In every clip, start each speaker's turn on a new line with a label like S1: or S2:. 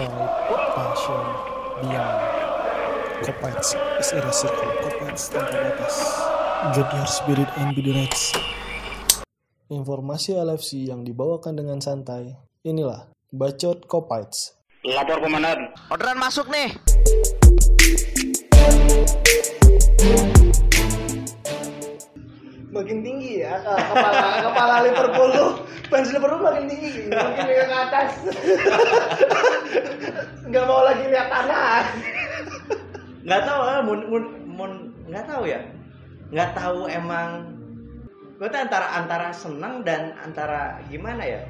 S1: pride, passion, beyond. Kopites is a circle. Kopites tanpa batas. Get your spirit and be the next. Informasi LFC yang dibawakan dengan santai. Inilah Bacot Kopites.
S2: Lapor komandan.
S3: Orderan masuk nih.
S4: makin tinggi ya eh, kepala kepala Liverpool lu fans Liverpool makin tinggi makin ke atas nggak mau lagi lihat tanah.
S5: Nggak tahu ah mun mun mun nggak tahu ya. Nggak tahu emang. Gue tuh antara antara senang dan antara gimana ya?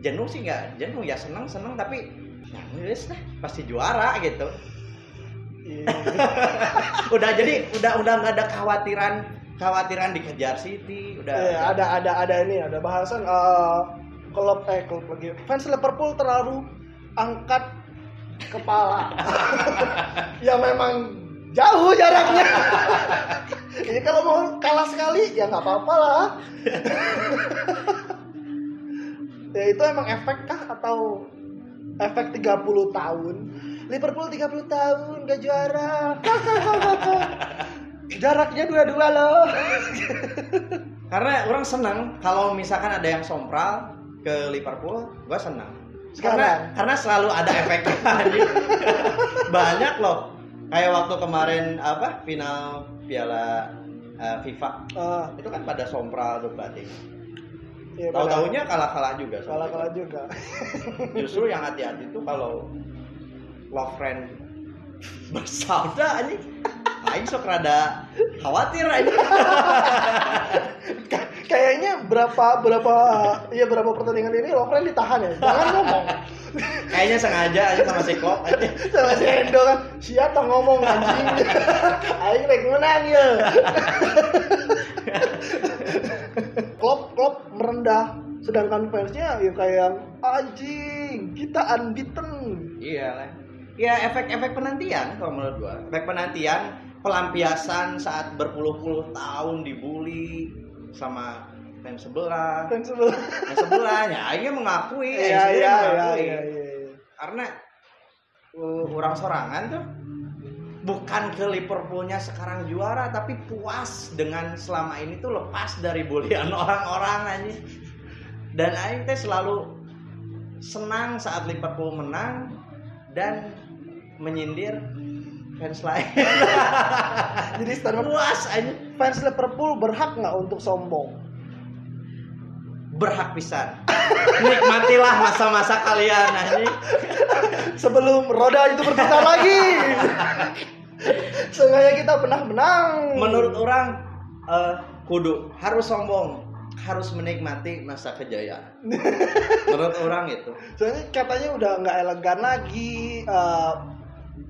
S5: Jenuh sih nggak jenuh ya senang senang tapi ya nulis deh pasti juara gitu. Udah jadi udah udah nggak ada khawatiran khawatiran dikejar City udah
S4: Eh, ada ada ada ini ada bahasan eh klub eh klub lagi. Fans Liverpool terlalu angkat kepala. Ya memang jauh jaraknya. Ini kalau mau kalah sekali ya nggak apa-apa lah. Ya itu emang efek kah atau efek 30 tahun? Liverpool 30 tahun gak juara. Jaraknya dua-dua loh.
S5: Karena orang senang kalau misalkan ada yang sompral ke Liverpool gue senang
S4: Sekarang?
S5: karena karena selalu ada efeknya banyak loh. Kayak waktu kemarin apa final piala eh, FIFA.
S4: Ah,
S5: itu kan pada sompral tuh berarti
S4: iya,
S5: tahu tahunya kalah kalah juga sama
S4: kalah-kalah juga.
S5: Justru yang hati-hati itu kalau love friend bersauda anjing Aing sok rada khawatir aja
S4: kayaknya berapa berapa iya berapa pertandingan ini Lovren ditahan ya? Jangan ngomong.
S5: Kayaknya sengaja aja sama si Klopp aja
S4: sama si Endo kan siapa ngomong anjing? Aing lagi menang ya. Klop klop merendah. Sedangkan fansnya ya kayak anjing kita unbeaten.
S5: Iya lah. Ya efek-efek penantian kalau menurut gua. Efek penantian pelampiasan saat berpuluh-puluh tahun dibully sama fans sebelah.
S4: Fans sebelah.
S5: Fans sebelahnya akhirnya mengakui
S4: iya
S5: Aing
S4: iya iya
S5: mengakui.
S4: iya iya
S5: karena uh, orang sorangan tuh bukan ke Liverpoolnya sekarang juara tapi puas dengan selama ini tuh lepas dari bulian orang-orang aja dan Aing teh selalu senang saat Liverpool menang dan menyindir fans lain
S4: jadi statement
S5: puas aja
S4: fans Liverpool berhak nggak untuk sombong
S5: berhak pisan nikmatilah masa-masa kalian aja
S4: sebelum roda itu berputar lagi. Seenggaknya kita pernah menang.
S5: menurut orang eh, kudu harus sombong harus menikmati masa kejayaan menurut orang itu
S4: Soalnya katanya udah nggak elegan lagi. eh,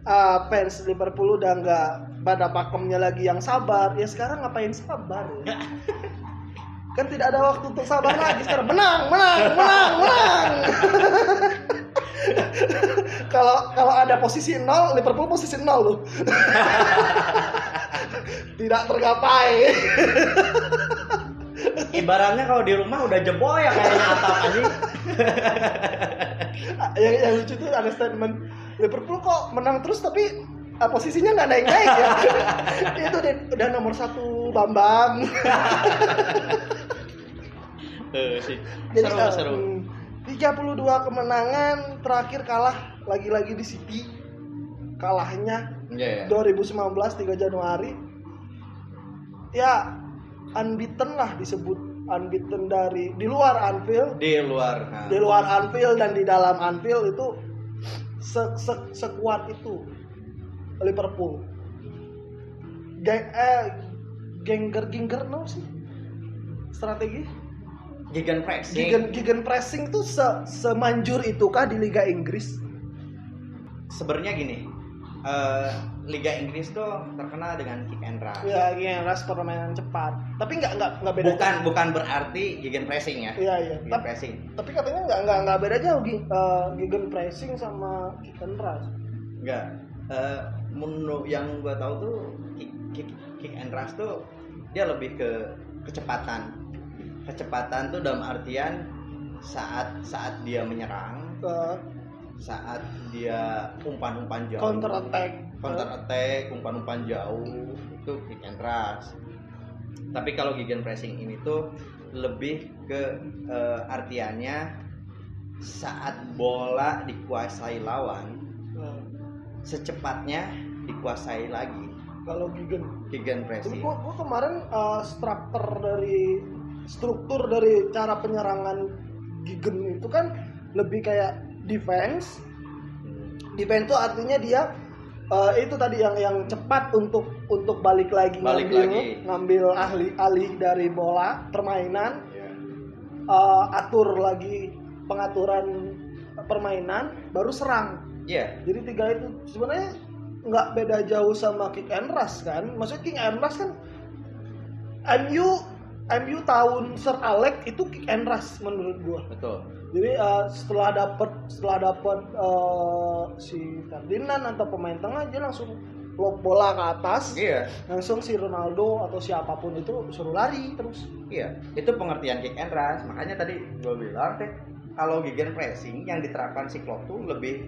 S4: eh, fans Liverpool udah nggak pada pakemnya lagi yang sabar. Ya sekarang ngapain sabar? ya? kan tidak ada waktu untuk sabar lagi sekarang menang menang menang menang kalau kalau ada posisi nol Liverpool posisi nol loh tidak tergapai
S5: ibaratnya kalau di rumah udah jebol ya kayaknya atap aja
S4: yang, yang lucu tuh ada statement Liverpool kok menang terus tapi ah, posisinya nggak naik naik ya? Itu deh, udah nomor satu Bambang.
S5: Eh, sih.
S4: Jadi,
S5: seru
S4: eh,
S5: seru.
S4: hmm, 32 kemenangan terakhir kalah lagi-lagi di City. Kalahnya
S5: Iya, ya.
S4: 2019 3 Januari. Ya unbeaten lah disebut unbeaten dari di luar Anfield.
S5: Di luar nah.
S4: di luar Anfield dan di dalam Anfield itu se se- sekuat itu Liverpool. Geng eh gengger gengger no sih? Strategi?
S5: Gigan pressing.
S4: Gigen gigen pressing tuh se semanjur itukah di Liga Inggris?
S5: Sebenarnya gini eh, Liga Inggris tuh terkenal dengan kick and rush.
S4: Ya yang ras permainan cepat. Tapi nggak nggak nggak beda
S5: bukan bukan berarti gigan pressing ya?
S4: Iya iya.
S5: Gigan
S4: tapi,
S5: pressing.
S4: Tapi katanya nggak nggak nggak beda jauh gi- eh, gigen pressing sama kick and rush.
S5: Enggak Eh, menurut yang gua tahu tuh kick, kick, kick and rush tuh dia lebih ke kecepatan. Kecepatan tuh dalam artian saat saat dia menyerang
S4: Eh,
S5: saat dia umpan-umpan jauh.
S4: Counter attack.
S5: counter attack umpan-umpan jauh itu kick and rush. Tapi kalau gegen pressing ini tuh lebih ke eh, artiannya saat bola dikuasai lawan
S4: Nah,
S5: secepatnya dikuasai lagi.
S4: Kalau Gigen.
S5: gegen
S4: Jadi
S5: pressing
S4: gua, gua kemarin uh, struktur dari struktur dari cara penyerangan Gigen itu kan lebih kayak defense. Defense itu artinya dia uh, itu tadi yang yang cepat untuk untuk balik lagi
S5: Balik
S4: ngambil
S5: lagi.
S4: ngambil ahli alih dari bola permainan
S5: Ya.
S4: uh, atur lagi pengaturan permainan baru serang.
S5: Iya,
S4: Jadi tiga itu sebenarnya nggak beda jauh sama kick and rush kan. Maksudnya kick and rush kan MU MU tahun Sir Alex itu kick and rush menurut gua.
S5: betul.
S4: Jadi uh, setelah dapat setelah dapat uh, si Ferdinand atau pemain tengah dia langsung lob bola ke atas,
S5: Iya,
S4: langsung si Ronaldo atau siapa pun itu suruh lari terus.
S5: iya. Itu pengertian kick and rush. Makanya tadi gue bilang teh kalau gegen pressing yang diterapkan si Klopp tuh lebih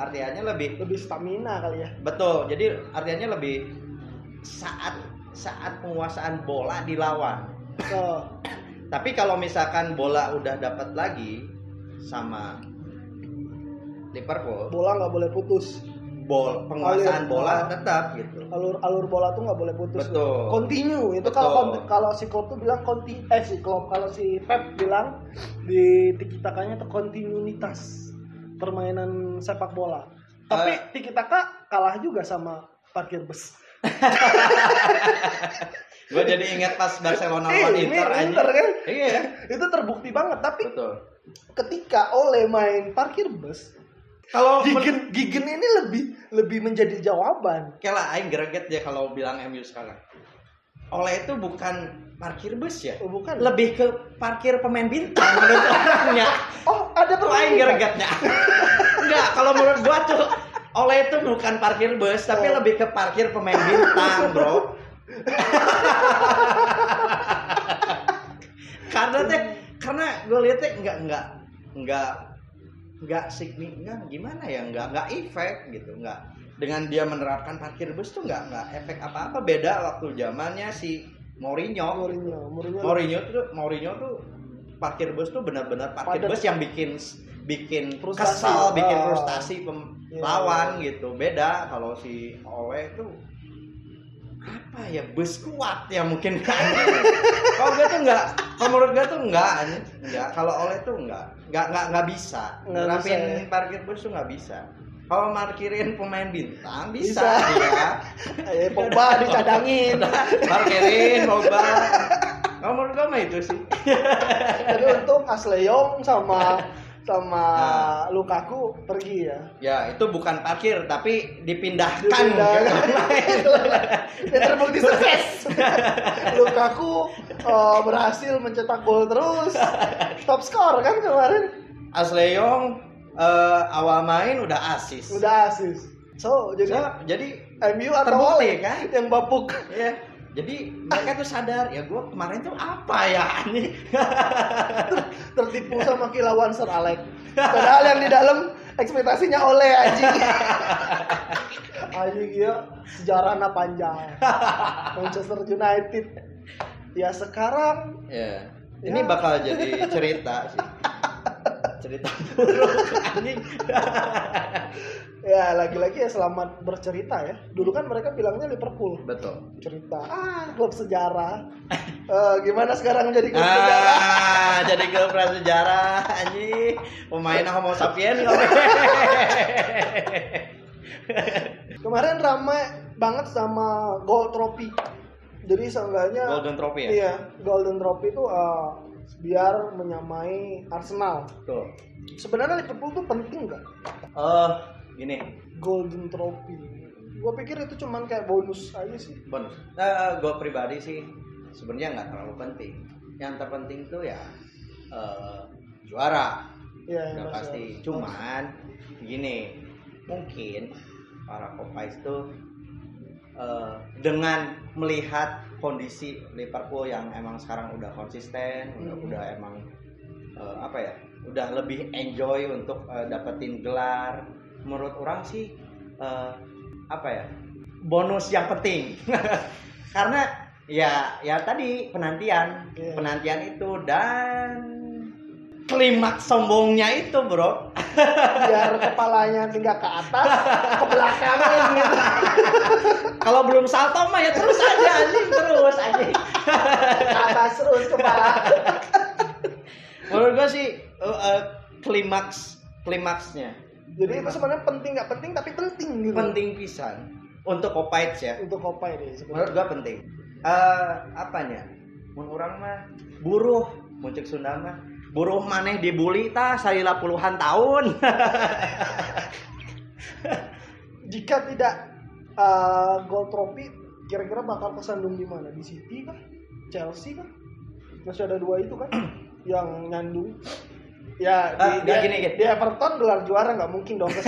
S5: artinya lebih
S4: Lebih stamina kali ya.
S5: betul. Jadi artinya lebih saat saat penguasaan bola dilawan.
S4: So,
S5: Tapi kalau misalkan bola udah dapat lagi sama Liverpool,
S4: bola nggak boleh putus.
S5: bol penguasaan
S4: Alir.
S5: bola tetap gitu.
S4: Alur alur bola tuh nggak boleh putus.
S5: Betul.
S4: Continue itu
S5: Betul.
S4: kalau kalau si Klopp tuh bilang konti eh si Klopp kalau si Pep bilang di tiki takanya tuh kontinuitas permainan sepak bola. Tapi
S5: Eh.
S4: tiki taka kalah juga sama parkir bus.
S5: Gue jadi ingat pas Barcelona
S4: Eh,
S5: lawan
S4: ini
S5: Inter.
S4: Inter kan?
S5: Iya,
S4: Itu terbukti banget. Tapi
S5: betul.
S4: ketika oleh main parkir bus,
S5: Kalau
S4: Gigen Gigen ini lebih lebih menjadi jawaban.
S5: Kela aing greget ya kalau bilang MU sekarang. Oleh itu bukan parkir bus ya.
S4: Oh, bukan.
S5: Lebih ke parkir pemain bintang menurut orangnya.
S4: Oh, ada
S5: Itu aing gregetnya. Enggak, kalau menurut gua tuh Oleh itu bukan parkir bus, tapi
S4: Oh.
S5: lebih ke parkir pemain bintang, bro. karena teh, karena gue lihat teh nggak nggak nggak nggak signifikan gimana ya nggak nggak efek gitu nggak dengan dia menerapkan parkir bus tuh nggak nggak efek apa apa beda waktu zamannya si Mourinho
S4: Mourinho, Mourinho.
S5: Mourinho tuh Mourinho tuh parkir bus tuh benar-benar parkir
S4: Padat.
S5: bus yang bikin bikin
S4: Frustasi.
S5: kesal, bikin
S4: Ah.
S5: frustasi pem-
S4: Iya.
S5: lawan gitu. Beda kalau si Oleh tuh apa ya bus kuat ya mungkin kalau gue tuh nggak kalau menurut gue tuh nggak nggak kalau oleh tuh nggak. Nggak nggak nggak bisa. Nerapin
S4: ya.
S5: parkir bus tuh nggak bisa. Kalau markirin pemain bintang bisa,
S4: Bisa.
S5: ya
S4: Pogba dicadangin.
S5: parkirin Pogba. Kalau menurut gue mah itu sih.
S4: Tapi untung Asleyong sama sama
S5: Nah.
S4: Lukaku pergi ya.
S5: ya itu bukan parkir tapi dipindahkan
S4: Dipindahkan. Ya terbukti sukses. Lukaku eh, berhasil mencetak gol terus. Top skor kan kemarin.
S5: Asleyong eh, awal main udah asis
S4: Udah asis. So, jadi
S5: So, jadi
S4: MU atau
S5: terbukti,
S4: Ole
S5: kan?
S4: yang bapuk.
S5: ya jadi mereka tuh sadar ya gue kemarin tuh apa ya ini
S4: tertipu sama kilauan Sir Alex. Padahal yang di dalam ekspektasinya oleh anjing. anjing ya sejarahnya panjang. Manchester United. Ya sekarang
S5: ya ini
S4: Ya.
S5: bakal jadi cerita sih cerita buruk anjing
S4: ya lagi-lagi ya selamat bercerita ya. Dulu kan mereka bilangnya Liverpool.
S5: betul
S4: Cerita ah klub sejarah. Eh, gimana sekarang jadi klub sejarah?
S5: ah jadi klub prasejarah anjing pemain homo sapien
S4: Kemarin ramai banget sama Gold Trophy. Jadi seenggaknya
S5: golden trophy ya
S4: Iya, Golden Trophy itu eh, biar menyamai Arsenal.
S5: tuh
S4: Sebenarnya Liverpool tuh penting nggak
S5: eh gini
S4: Golden Trophy? Gue pikir itu cuman kayak bonus aja sih.
S5: bonus eh gue pribadi sih sebenarnya nggak terlalu penting yang terpenting tuh ya eh, juara
S4: Iya,
S5: udah pasti cuman gini mungkin para kopais tuh eh, dengan melihat kondisi Liverpool yang emang sekarang udah konsisten udah
S4: Hmm.
S5: udah emang eh, apa ya udah lebih enjoy untuk eh, dapetin gelar. Menurut orang sih eh, apa ya? Bonus yang penting. Karena ya ya tadi penantian,
S4: Iya.
S5: penantian itu dan klimaks sombongnya itu, Bro.
S4: biar kepalanya tinggal ke atas ke belakangin gitu
S5: Kalau belum salto mah ya terus aja anjing, terus anjing.
S4: ke atas terus kepala
S5: Menurut gua sih eh, eh, klimaks klimaksnya
S4: jadi itu sebenarnya penting nggak penting tapi penting gitu.
S5: Penting pisan. Untuk Kopites ya.
S4: untuk kopai deh
S5: Menurut
S4: sebenarnya
S5: gua penting. Eh apanya? Mun urang mah buruh, muncul Sunda mah. Buruh maneh dibully tah salila puluhan tahun.
S4: jika tidak uh, gold trophy kira-kira bakal kesandung di mana? Di City kah? Chelsea kah? Masih ada dua itu kan yang nyandung ya
S5: Ah,
S4: di,
S5: nggak
S4: di-
S5: gini, gini.
S4: di Everton gelar juara nggak mungkin dong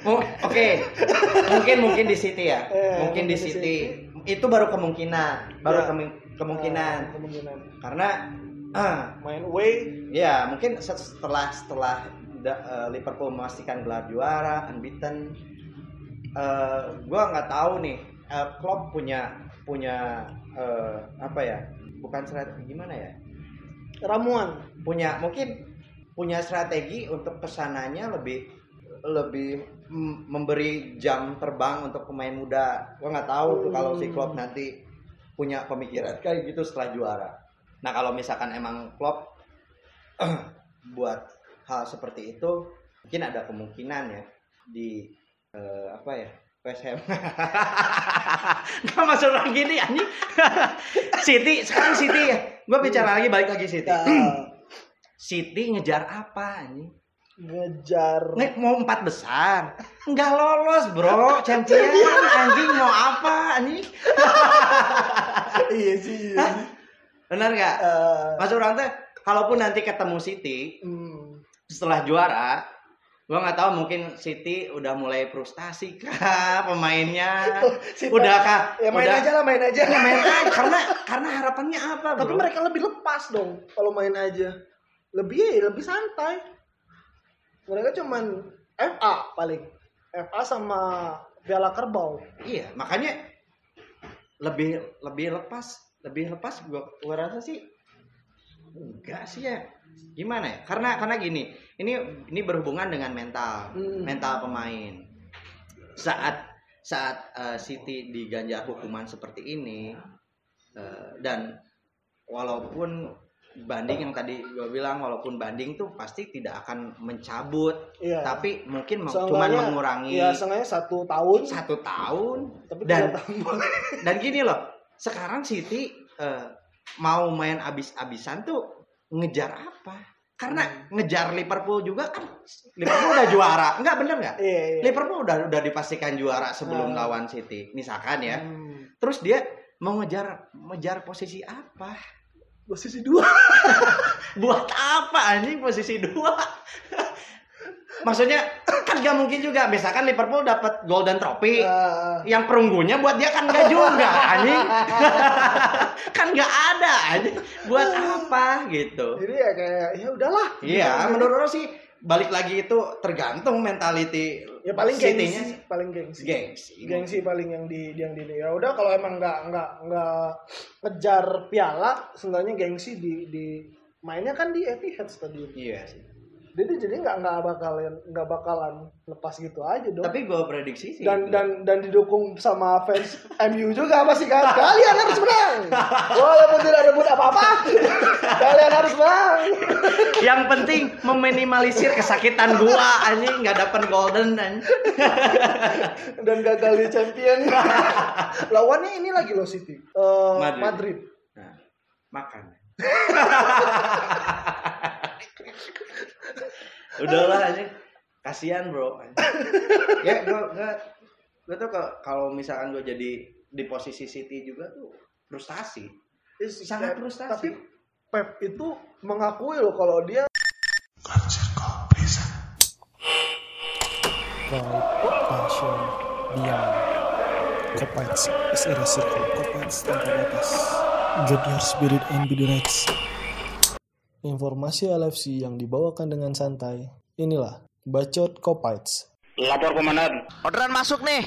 S5: Mu- Oke, mungkin mungkin di City ya,
S4: Eh,
S5: mungkin di
S4: di
S5: City. Itu baru kemungkinan, baru
S4: Ya.
S5: kemi- kemungkinan.
S4: Ah, kemungkinan
S5: Karena ah,
S4: main away
S5: ya mungkin setelah setelah da- eh, Liverpool memastikan gelar juara, unbeaten, eh gua nggak tahu nih, eh, Klopp punya punya eh, apa ya? Bukan strategi gimana ya?
S4: Ramuan
S5: punya mungkin punya strategi untuk ke sananya lebih lebih memberi jam terbang untuk pemain muda. Gua nggak tahu tuh kalau si Klopp nanti punya pemikiran kayak gitu setelah juara. Nah kalau misalkan emang Klopp buat hal seperti itu, mungkin ada kemungkinan ya di eh, apa ya West Ham. Masuk lagi nih anjing. City sekarang City ya. Gue bicara lagi balik lagi City.
S4: Nah,
S5: City ngejar apa anjing?
S4: ngejar
S5: Nek mau empat besar, nggak lolos bro, champion anjing mau apa anjing?
S4: iya sih iya.
S5: Benar nggak?
S4: Eh,
S5: Mas orang teh, kalaupun nanti ketemu City
S4: hmm,
S5: setelah juara, gua nggak tahu mungkin City udah mulai frustasi kah pemainnya,
S4: si-
S5: udah kah?
S4: ya main
S5: udah,
S4: aja lah main aja.
S5: Ya, main aja. Karena karena harapannya apa
S4: tapi
S5: bro?
S4: mereka lebih lepas dong kalau main aja. Lebih lebih santai. Mereka cuman FA paling. FA sama Piala Kerbau.
S5: Iya, makanya lebih lebih lepas, lebih lepas gua, gua rasa sih enggak sih ya. Gimana ya? Karena karena gini, ini ini berhubungan dengan mental,
S4: Hmm.
S5: mental pemain. Saat saat eh, City diganjar hukuman seperti ini eh, dan walaupun banding yang tadi gua bilang walaupun banding tuh pasti tidak akan mencabut,
S4: iya
S5: tapi mungkin cuman mengurangi
S4: ya sengaja satu tahun
S5: satu tahun
S4: tapi
S5: dan-
S4: tahun
S5: dan gini loh sekarang Siti eh, mau main abis-abisan tuh ngejar apa? Karena ngejar Liverpool juga kan Liverpool udah juara. Enggak bener nggak?
S4: Iya iya.
S5: Liverpool udah udah dipastikan juara sebelum
S4: Ah.
S5: lawan City misalkan ya.
S4: Hmm,
S5: terus dia mau ngejar ngejar posisi apa?
S4: Posisi dua.
S5: Buat apa anjing posisi dua maksudnya kan gak mungkin juga. Misalkan Liverpool dapat golden trophy.
S4: Ah,
S5: yang perunggunya buat dia kan enggak juga anjing. Kan nggak ada anjing. Buat apa gitu.
S4: Jadi ya kayak ya udahlah.
S5: Iya
S4: Gitu.
S5: menurut lo sih balik lagi itu tergantung mentality
S4: ya paling gengsi paling gengsi.
S5: Gengsi.
S4: Gengsi paling yang di yang di ya udah kalau emang nggak nggak nggak ngejar piala seenggaknya gengsi di di mainnya kan di Etihad Stadium.
S5: Iya. sih
S4: jadi jadi nggak nggak bakalan nggak bakalan lepas gitu aja dong.
S5: Tapi gue prediksi sih
S4: dan dan dan didukung sama fans MU juga pasti kan kalian harus menang. Walaupun tidak rebut apa apa kalian harus menang.
S5: Yang penting meminimalisir kesakitan gua anjing. Nggak dapat golden anjing.
S4: dan gagal di champion. Lawannya ini lagi loh City. Eh,
S5: Madrid.
S4: Madrid.
S5: nah, makan udahlah anjing kasihan bro ya gua gua gua tuh kalau misalkan gua jadi di posisi City juga tuh frustasi
S4: Is-
S5: sangat frustasi
S4: tapi Pep itu mengakui loh kalau dia
S1: Pride, passion, beyond. Kopites is era circle. Kopites tanpa batas. Get your spirit and be the next. Informasi LFC yang dibawakan dengan santai. Inilah Bacot Kopites.
S2: Lapor komandan.
S3: Orderan masuk nih.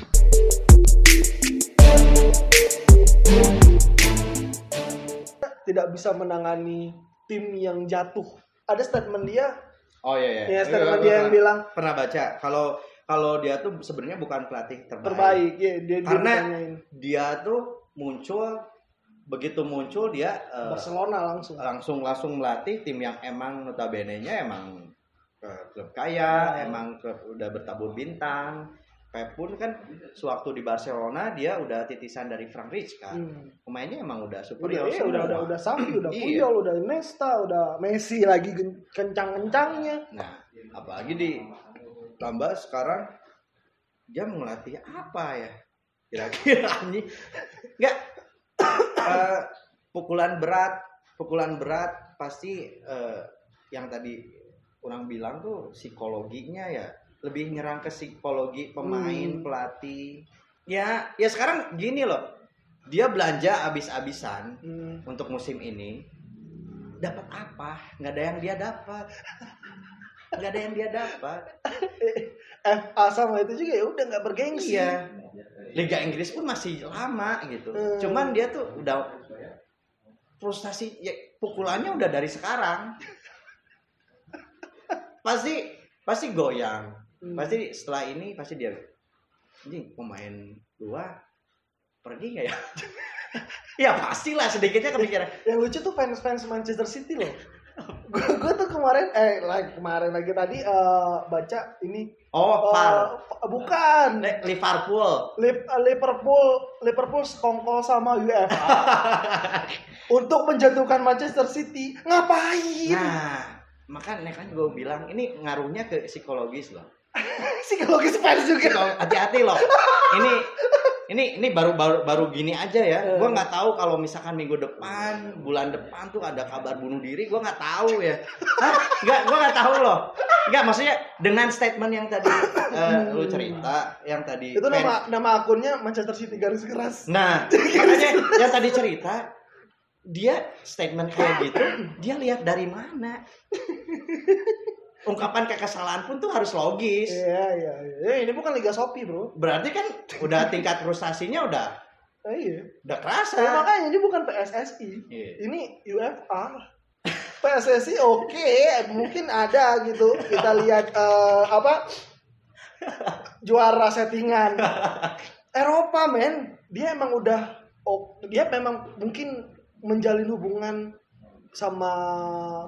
S4: tidak bisa menangani tim yang jatuh. Ada statement dia,
S5: Oh iya iya.
S4: ya
S5: Iya,
S4: statement
S5: gua
S4: dia yang
S5: pernah-
S4: bilang
S5: pernah baca kalau kalau dia tuh sebenarnya bukan pelatih terbaik.
S4: terbaik. Ya, dia, dia
S5: Karena. Dia tuh muncul begitu muncul dia eh,
S4: Barcelona langsung.
S5: langsung langsung melatih tim yang emang notabene-nya emang klub kaya,
S4: Ya.
S5: emang klub udah bertabur bintang. Pep pun kan sewaktu di Barcelona dia udah titisan dari Frank Rijkaard.
S4: Hmm.
S5: Pemainnya emang udah
S4: Udah,
S5: superior
S4: iya, udah, udah, udah Safi, udah
S5: Iya.
S4: Puyol, udah Nesta, udah Messi lagi kencang-kencangnya.
S5: Nah, apalagi di tambah sekarang dia melatih apa ya? Kira-kira ini enggak eh, pukulan berat, pukulan berat pasti eh, yang tadi orang bilang tuh psikologinya ya lebih nyerang ke psikologi pemain,
S4: Hmm.
S5: pelatih. Ya, ya sekarang gini loh. Dia belanja abis-abisan
S4: Hmm.
S5: untuk musim ini dapat apa nggak ada yang dia dapat nggak ada yang dia dapat
S4: FA sama itu juga ya udah nggak bergengsi.
S5: iya Liga Inggris pun masih lama gitu
S4: Hmm.
S5: cuman dia tuh udah frustasi ya, pukulannya udah dari sekarang pasti pasti goyang
S4: Hmm.
S5: pasti setelah ini pasti dia ini pemain dua pergi nggak ya ya pastilah sedikitnya kepikiran
S4: Yang lucu tuh fans-fans Manchester City loh. Gue tuh kemarin eh lagi kemarin lagi tadi eh, baca ini.
S5: Oh
S4: eh,
S5: Var
S4: bukan.
S5: Le- Liverpool.
S4: Lip- eh, Liverpool Liverpool sekongkol sama UEFA untuk menjatuhkan Manchester City. Ngapain?
S5: Nah, makanya kan gue bilang ini ngaruhnya ke psikologis loh.
S4: psikologis fans juga.
S5: Hati-hati loh. Ini ini ini baru baru baru gini aja ya.
S4: Eh.
S5: Gue nggak tahu kalau misalkan minggu depan, bulan depan tuh ada kabar bunuh diri. Gue nggak tahu ya. Nggak, gue nggak tahu loh. Nggak, maksudnya dengan statement yang tadi eh, lu cerita, yang tadi.
S4: itu nama nama akunnya Manchester City garis keras
S5: Nah, makanya yang tadi cerita dia statement kayak gitu, dia lihat dari mana? Ungkapan kekesalan pun tuh harus logis.
S4: iya iya iya. Eh, ini bukan Liga Shopee bro.
S5: Berarti kan udah tingkat frustasinya udah
S4: Eh, iya.
S5: udah kerasa.
S4: makanya ini bukan PSSI
S5: Iya.
S4: ini UEFA PSSI oke. Mungkin ada gitu. Kita lihat eh, apa? Juara settingan. Eropa men. Dia emang udah oh, dia memang mungkin menjalin hubungan sama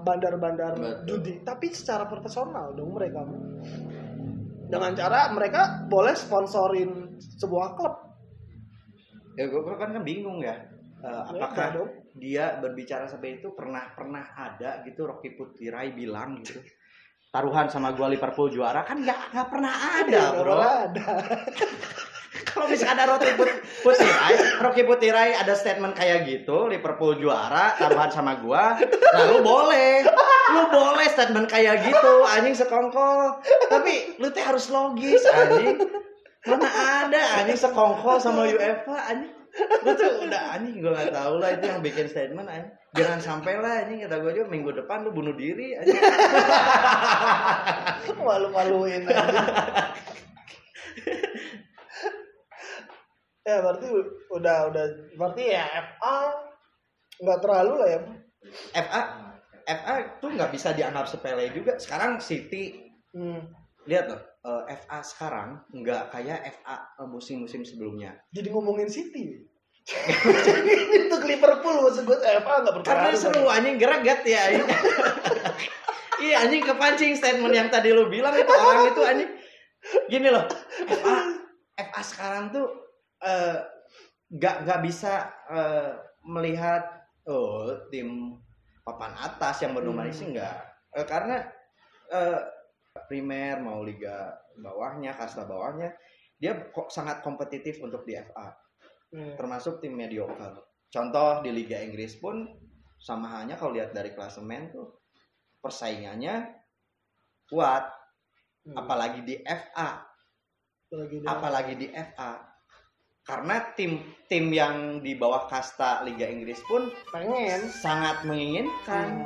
S4: bandar-bandar judi. Tapi secara profesional dong mereka. Dengan cara mereka boleh sponsorin sebuah klub.
S5: Ya gue kan kan bingung ya. Eh, apakah
S4: dong.
S5: dia berbicara sampai itu pernah pernah ada gitu Rocky Putirai bilang gitu. Taruhan sama gua Liverpool juara kan nggak nggak pernah ada
S4: Nggak
S5: bro.
S4: ada
S5: kalau misalkan ada Rocky Put- Putirai Rocky Putirai ada statement kayak gitu Liverpool juara taruhan sama gua nah lu boleh. Lu boleh statement kayak gitu anjing sekongkol. Tapi lu teh harus logis anjing. Mana ada anjing sekongkol sama UEFA anjing. Lu tuh udah anjing gue gak tahu lah itu yang bikin statement anjing. Jangan sampai lah anjing kata gue juga minggu depan lu bunuh diri anjing.
S4: Malu-maluin aja. Ya berarti udah udah berarti ya FA nggak terlalu lah ya.
S5: FA FA tuh nggak bisa dianggap sepele juga. Sekarang City
S4: hmm.
S5: lihat loh eh, FA sekarang nggak kayak FA eh, musim-musim sebelumnya.
S4: Jadi ngomongin City. Untuk Liverpool maksud gue FA nggak
S5: karena
S4: berpengaruh
S5: seru anjing greget ya? Iya anjing kepancing statement yang tadi lu bilang itu orang itu anjing. Gini loh FA FA sekarang tuh eh, nggak nggak bisa eh, melihat oh tim papan atas yang berdominasi enggak Eh, karena eh, primer mau liga bawahnya kasta bawahnya dia kok sangat kompetitif untuk di FA
S4: Hmm.
S5: termasuk tim mediocre. Contoh di Liga Inggris pun sama halnya kalau lihat dari klasemen tuh persaingannya kuat,
S4: Hmm.
S5: apalagi di FA,
S4: apalagi
S5: di FA. Karena tim tim yang di bawah kasta Liga Inggris pun
S4: pengen.
S5: sangat
S4: Hmm.
S5: menginginkan.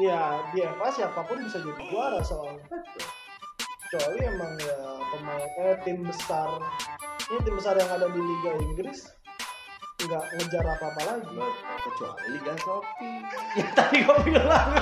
S4: ya di FA siapa pun bisa jadi juara soalnya. Kecuali emang ya pemain eh, tim besar. Ini tim besar yang ada di Liga Inggris nggak ngejar apa apa lagi.
S5: Kecuali Liga Shopee. Ya tadi gue bilang